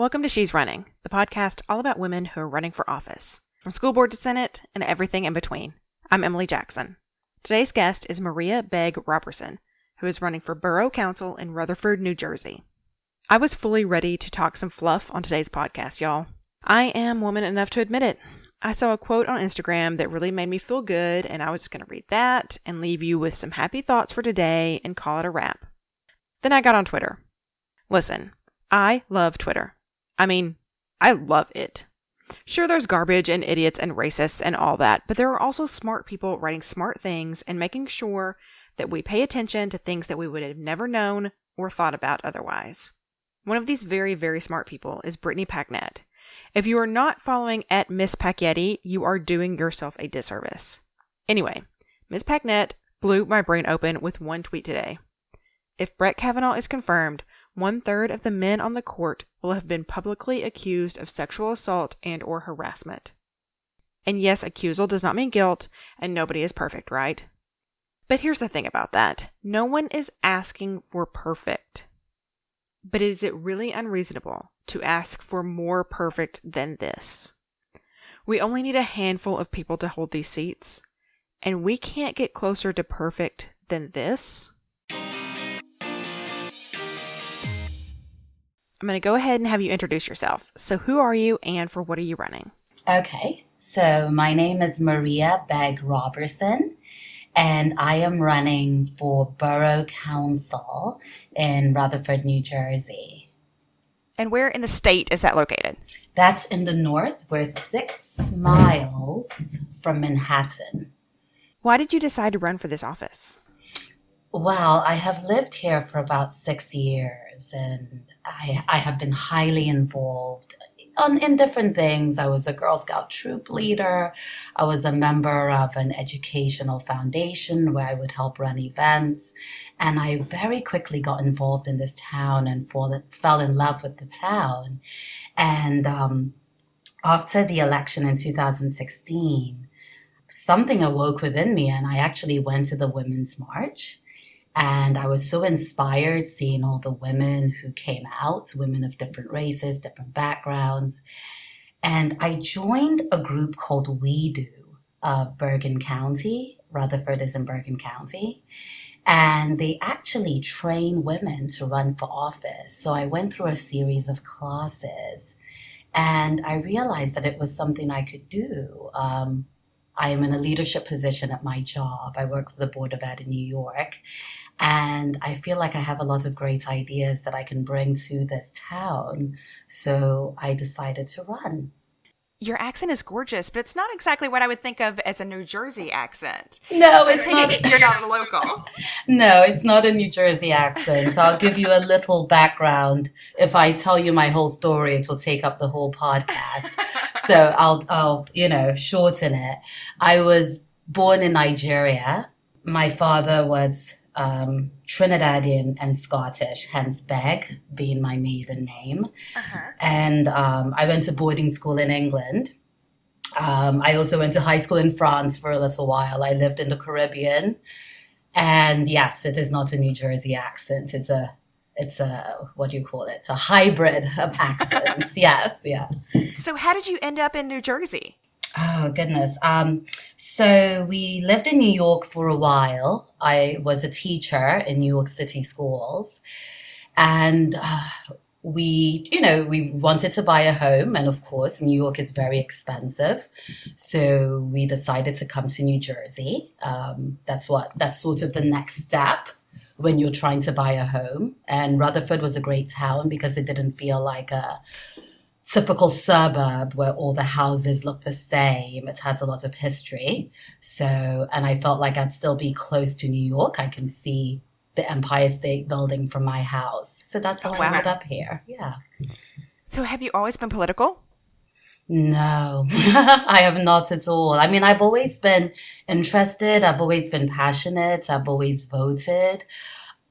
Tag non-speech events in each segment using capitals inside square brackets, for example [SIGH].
Welcome to She's Running, the podcast all about women who are running for office, from school board to Senate and everything in between. I'm Emily Jackson. Today's guest is Maria Begg Roberson, who is running for Borough Council in Rutherford, New Jersey. I was fully ready to talk some fluff on today's podcast, y'all. I am woman enough to admit it. I saw a quote on Instagram that really made me feel good, and I was going to read that and leave you with some happy thoughts for today and call it a wrap. Then I got on Twitter. Listen, I love Twitter. I mean, I love it. Sure, there's garbage and idiots and racists and all that, but there are also smart people writing smart things and making sure that we pay attention to things that we would have never known or thought about otherwise. One of these very, very smart people is Brittany Packnett. If you are not following at Miss Packyetti, you are doing yourself a disservice. Anyway, Miss Packnett blew my brain open with one tweet today. If Brett Kavanaugh is confirmed, one third of the men on the court will have been publicly accused of sexual assault and or harassment. And yes, accusal does not mean guilt, and nobody is perfect, right? But here's the thing about that. No one is asking for perfect. But is it really unreasonable to ask for more perfect than this? We only need a handful of people to hold these seats, and we can't get closer to perfect than this. I'm going to go ahead and have you introduce yourself. So, who are you and for what are you running? Okay, so my name is Maria Begg Roberson, and I am running for Borough Council in Rutherford, New Jersey. And where in the state is that located? That's in the north. We're six miles from Manhattan. Why did you decide to run for this office? Well, I have lived here for about six years and I, I have been highly involved on, in different things. I was a Girl Scout troop leader. I was a member of an educational foundation where I would help run events. And I very quickly got involved in this town and fall, fell in love with the town. And um, after the election in 2016, something awoke within me and I actually went to the Women's March and I was so inspired seeing all the women who came out, women of different races, different backgrounds. And I joined a group called We Do of Bergen County. Rutherford is in Bergen County. And they actually train women to run for office. So I went through a series of classes and I realized that it was something I could do. Um, I am in a leadership position at my job. I work for the Board of Ed in New York. And I feel like I have a lot of great ideas that I can bring to this town. So I decided to run. Your accent is gorgeous, but it's not exactly what I would think of as a New Jersey accent. No, so it's not. You're not a local. [LAUGHS] no, it's not a New Jersey accent. So I'll give you a little background. If I tell you my whole story, it will take up the whole podcast. [LAUGHS] so I'll, I'll, you know, shorten it. I was born in Nigeria. My father was um, Trinidadian and Scottish, hence Begg being my maiden name. Uh-huh. And um, I went to boarding school in England. Um, I also went to high school in France for a little while. I lived in the Caribbean. And yes, it is not a New Jersey accent. It's a it's a what do you call it? It's a hybrid of [LAUGHS] accents. yes, yes. So how did you end up in New Jersey? Oh goodness. Um, so we lived in New York for a while. I was a teacher in New York City schools, and uh, we, you know, we wanted to buy a home, and of course, New York is very expensive. So we decided to come to New Jersey. Um, that's what. That's sort of the next step when you're trying to buy a home. And Rutherford was a great town because it didn't feel like a typical suburb where all the houses look the same. It has a lot of history. So, and I felt like I'd still be close to New York. I can see the Empire State Building from my house. So that's how oh, wow. I ended up here. Yeah. So, have you always been political? No, [LAUGHS] I have not at all. I mean, I've always been interested. I've always been passionate. I've always voted.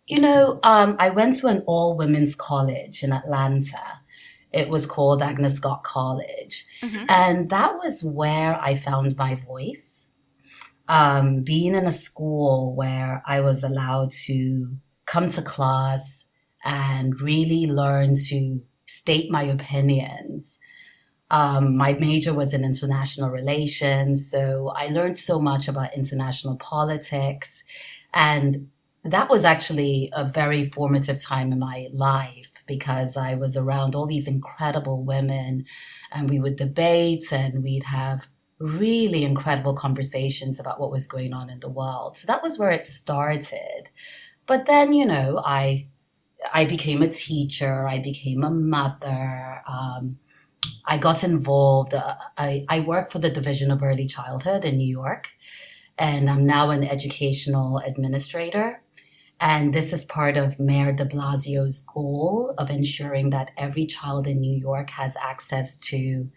You know, um, I went to an all women's college in Atlanta it was called Agnes Scott College. Mm-hmm. And that was where I found my voice. Um, being in a school where I was allowed to come to class and really learn to state my opinions. Um, my major was in international relations, so I learned so much about international politics. And that was actually a very formative time in my life because I was around all these incredible women and we would debate and we'd have really incredible conversations about what was going on in the world. So that was where it started. But then, you know, I I became a teacher, I became a mother. Um, I got involved. Uh, I, I work for the Division of Early Childhood in New York, and I'm now an educational administrator. And this is part of Mayor de Blasio's goal of ensuring that every child in New York has access to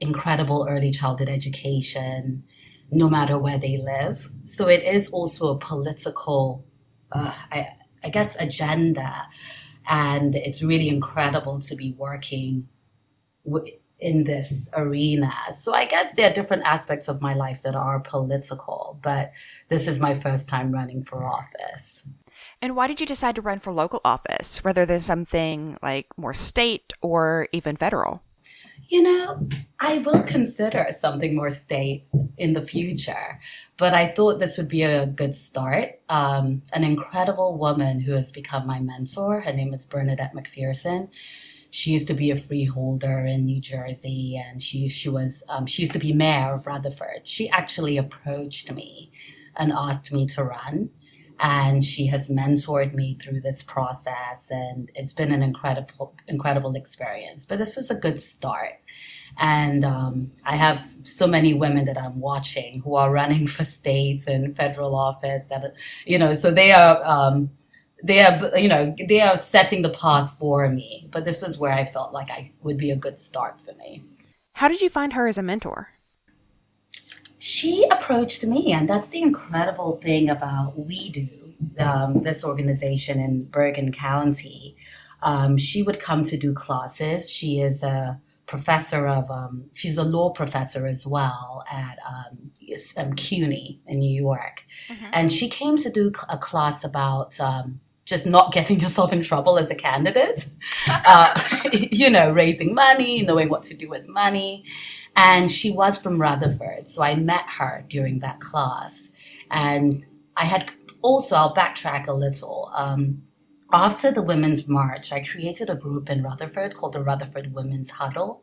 incredible early childhood education, no matter where they live. So it is also a political, uh, I, I guess, agenda. And it's really incredible to be working w- in this arena. So I guess there are different aspects of my life that are political, but this is my first time running for office. And why did you decide to run for local office rather than something like more state or even federal? You know, I will consider something more state in the future, but I thought this would be a good start. Um, an incredible woman who has become my mentor, her name is Bernadette McPherson. She used to be a freeholder in New Jersey, and she she was um, she used to be mayor of Rutherford. She actually approached me and asked me to run and she has mentored me through this process and it's been an incredible incredible experience. But this was a good start. And um, i have so many women that i'm watching who are running for states and federal office that you know so they are um, they are you know they are setting the path for me. But this was where i felt like i would be a good start for me. How did you find her as a mentor she approached me, and that's the incredible thing about We Do, um, this organization in Bergen County. Um, she would come to do classes. She is a professor of, um, she's a law professor as well at um, um CUNY in New York. Mm-hmm. And she came to do a class about um, just not getting [LAUGHS] yourself in trouble as a candidate, [LAUGHS] uh, [LAUGHS] you know, raising money, knowing what to do with money. And she was from Rutherford. So I met her during that class. And I had also, I'll backtrack a little. Um, after the Women's March, I created a group in Rutherford called the Rutherford Women's Huddle.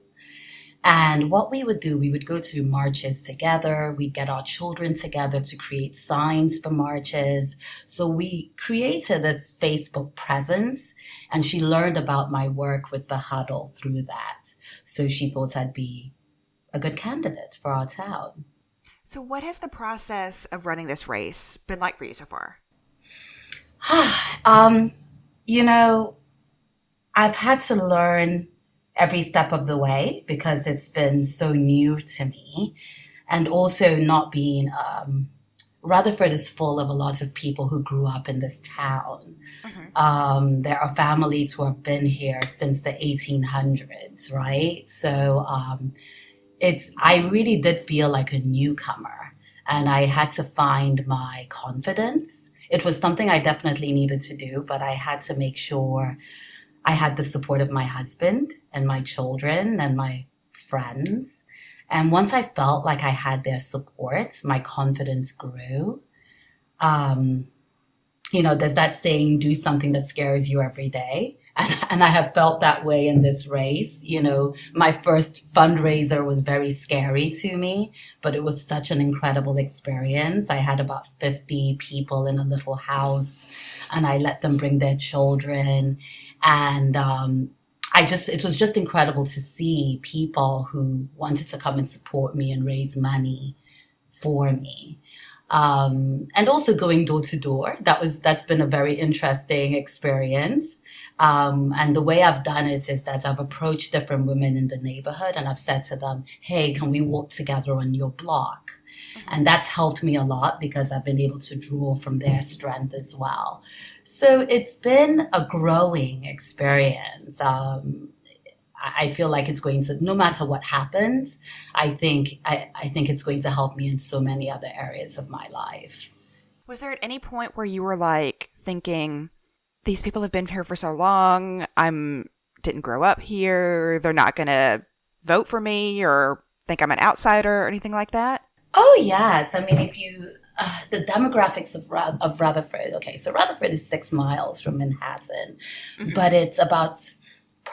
And what we would do, we would go to marches together. We'd get our children together to create signs for marches. So we created a Facebook presence and she learned about my work with the huddle through that. So she thought I'd be a good candidate for our town. So, what has the process of running this race been like for you so far? [SIGHS] um, you know, I've had to learn every step of the way because it's been so new to me. And also not being, um, Rutherford is full of a lot of people who grew up in this town. Mm-hmm. Um, there are families who have been here since the 1800s, right? So, um, it's I really did feel like a newcomer and I had to find my confidence. It was something I definitely needed to do, but I had to make sure I had the support of my husband and my children and my friends. And once I felt like I had their support, my confidence grew. Um, you know, there's that saying, do something that scares you every day. And, and I have felt that way in this race. You know, my first fundraiser was very scary to me, but it was such an incredible experience. I had about 50 people in a little house and I let them bring their children. And, um, I just, it was just incredible to see people who wanted to come and support me and raise money for me um, and also going door to door. That was that's been a very interesting experience. Um, and the way I've done it is that I've approached different women in the neighborhood and I've said to them, "Hey, can we walk together on your block?" Mm-hmm. And that's helped me a lot because I've been able to draw from their strength as well. So it's been a growing experience. Um, I feel like it's going to, no matter what happens, I think, I, I think it's going to help me in so many other areas of my life. Was there at any point where you were like thinking, these people have been here for so long, I'm didn't grow up here, they're not going to vote for me or think I'm an outsider or anything like that? Oh, yes. I mean, if you, uh, the demographics of, of Rutherford, okay, so Rutherford is six miles from Manhattan, mm-hmm. but it's about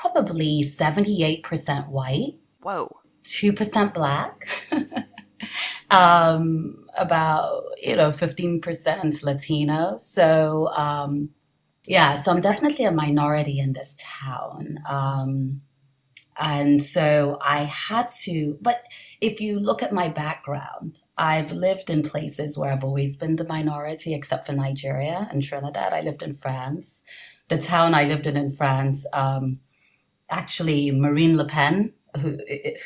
probably 78% white. Whoa. 2% black. [LAUGHS] um, about, you know, 15% Latino. So, um, yeah, so I'm definitely a minority in this town. Um, and so I had to, but if you look at my background, I've lived in places where I've always been the minority, except for Nigeria and Trinidad. I lived in France. The town I lived in in France, um, actually, Marine Le Pen, who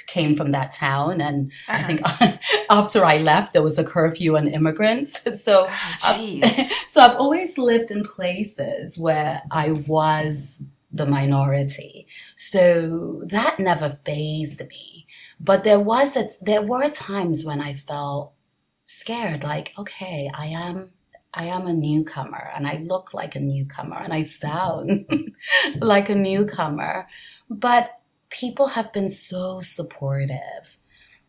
came from that town. And uh-huh. I think [LAUGHS] after I left, there was a curfew on immigrants. [LAUGHS] So, oh, I've, [LAUGHS] so I've always lived in places where I was the minority. So that never phased me. But there was a, there were times when I felt scared, like, okay, I am I am a newcomer and I look like a newcomer and I sound [LAUGHS] like a newcomer. But people have been so supportive.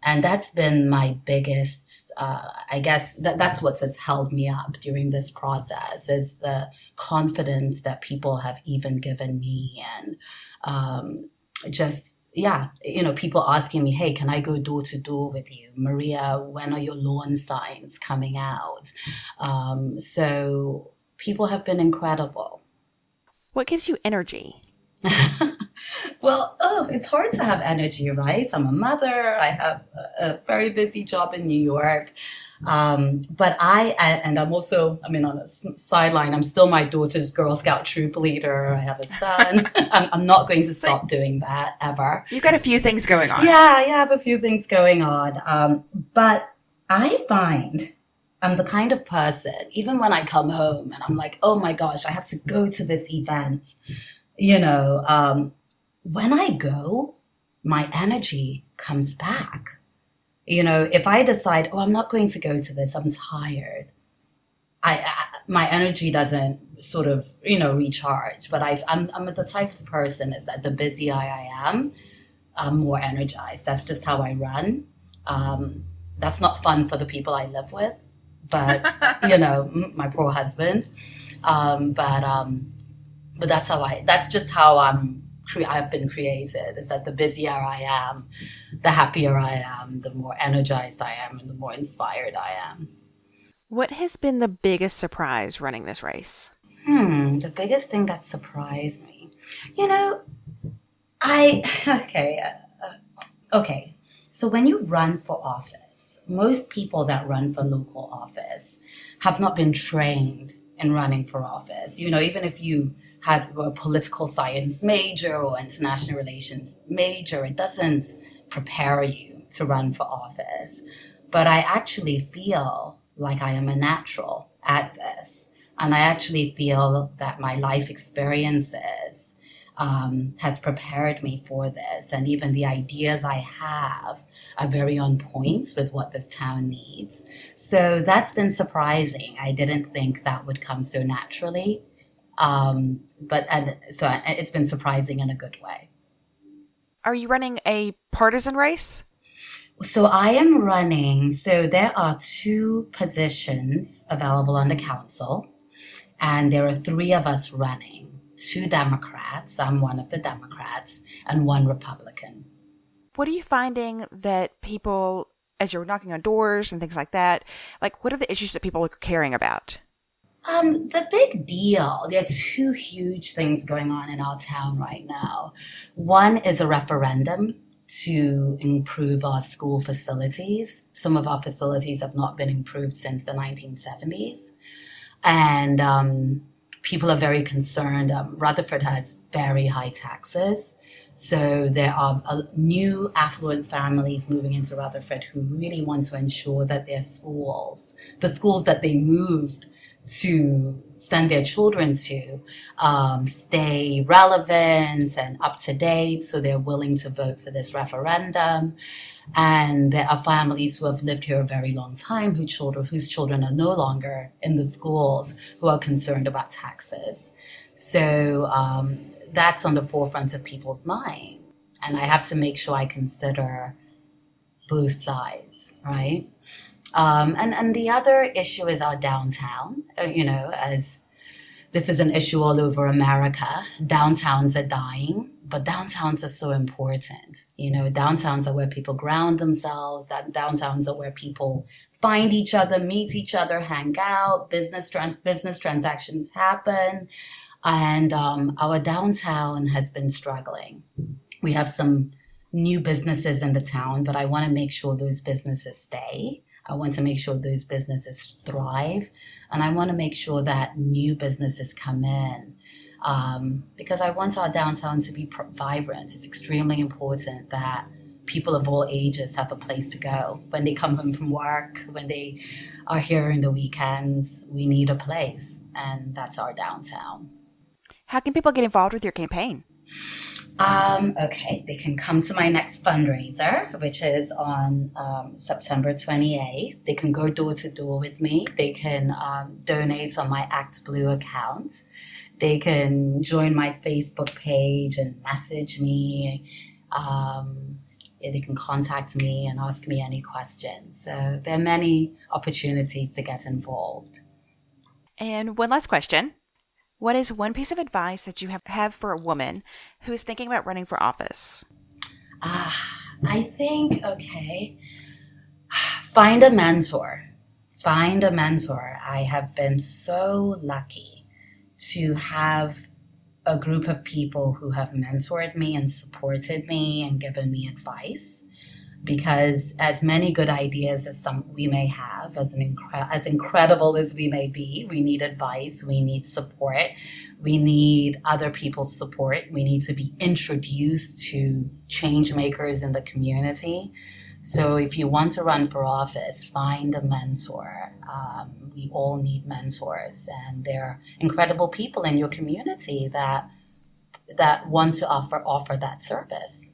And that's been my biggest, uh, I guess that, that's what has held me up during this process is the confidence that people have even given me and, um, just, yeah, you know, people asking me, Hey, can I go door to door with you? Maria, when are your lawn signs coming out? Um, so people have been incredible. What gives you energy? [LAUGHS] well, oh, it's hard to have energy, right? I'm a mother. I have a, very busy job in New York. Um, but I, and I'm also, I mean, on a sideline, I'm still my daughter's Girl Scout troop leader. I have a son. [LAUGHS] I'm, I'm, not going to stop doing that ever. You've got a few things going on. Yeah, I have a few things going on. Um, but I find I'm the kind of person, even when I come home and I'm like, oh my gosh, I have to go to this event you know, um, when I go, my energy comes back. You know, if I decide, oh, I'm not going to go to this, I'm tired. I, I my energy doesn't sort of, you know, recharge. But I, I'm, I'm the type of person is that the busier I am, I'm more energized. That's just how I run. Um, that's not fun for the people I live with, but [LAUGHS] you know, my poor husband. Um, but um, but that's how I, that's just how I'm, I've been created is that the busier I am, the happier I am, the more energized I am, and the more inspired I am. What has been the biggest surprise running this race? Hmm, the biggest thing that surprised me. You know, I, [LAUGHS] okay, uh, uh, okay. So when you run for office, most people that run for local office have not been trained in running for office. You know, even if you had a political science major or international relations major. It doesn't prepare you to run for office. But I actually feel like I am a natural at this. And I actually feel that my life experiences um, has prepared me for this. And even the ideas I have are very on point with what this town needs. So that's been surprising. I didn't think that would come so naturally. Um, but and so it's been surprising in a good way. Are you running a partisan race? So I am running. So there are two positions available on the council, and there are three of us running. Two Democrats. I'm one of the Democrats, and one Republican. What are you finding that people, as you're knocking on doors and things like that, like what are the issues that people are caring about? Um, the big deal, there are two huge things going on in our town right now. One is a referendum to improve our school facilities. Some of our facilities have not been improved since the 1970s. And um, people are very concerned. Um, Rutherford has very high taxes. So there are uh, new affluent families moving into Rutherford who really want to ensure that their schools, the schools that they moved to send their children to um, stay relevant and up to date. So they're willing to vote for this referendum. And there are families who have lived here a very long time, who children, whose children are no longer in the schools, who are concerned about taxes. So um, that's on the forefront of people's mind. And I have to make sure I consider both sides, right? Um, and, and the other issue is our downtown, uh, you know, as this is an issue all over America. Downtowns are dying, but downtowns are so important. You know, downtowns are where people ground themselves. That downtowns are where people find each other, meet each other, hang out. Business tran- business transactions happen, and um, our downtown has been struggling. We have some new businesses in the town, but I want to make sure those businesses stay. I want to make sure those businesses thrive. And I want to make sure that new businesses come in um, because I want our downtown to be pr- vibrant. It's extremely important that people of all ages have a place to go. When they come home from work, when they are here in the weekends, we need a place. And that's our downtown. How can people get involved with your campaign? Um, okay, they can come to my next fundraiser, which is on um, September 28th. They can go door to door with me. They can um, donate on my Act Blue account. They can join my Facebook page and message me. Um, they can contact me and ask me any questions. So there are many opportunities to get involved. And one last question. What is one piece of advice that you have, have for a woman who is thinking about running for office? Ah, I think, okay, find a mentor. Find a mentor. I have been so lucky to have a group of people who have mentored me and supported me and given me advice because as many good ideas as some we may have as an incre- as incredible as we may be we need advice we need support we need other people's support we need to be introduced to change makers in the community. So if you want to run for office find a mentor. Um, we all need mentors and there are incredible people in your community that that want to offer offer that service.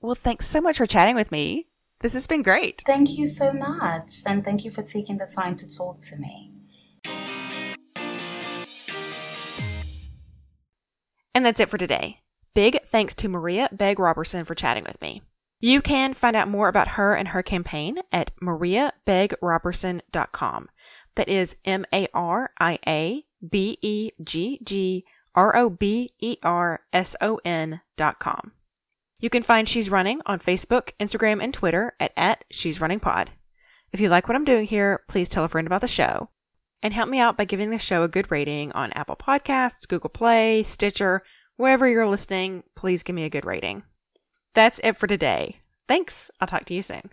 Well, thanks so much for chatting with me. This has been great. Thank you so much. And thank you for taking the time to talk to me. And that's it for today. Big thanks to Maria Begg Roberson for chatting with me. You can find out more about her and her campaign at mariabeggroberson.com. That is M A R I A B E G G R O B E R S O N dot com. You can find She's Running on Facebook, Instagram, and Twitter at, at She's Running Pod. If you like what I'm doing here, please tell a friend about the show. And help me out by giving the show a good rating on Apple Podcasts, Google Play, Stitcher, wherever you're listening. Please give me a good rating. That's it for today. Thanks. I'll talk to you soon.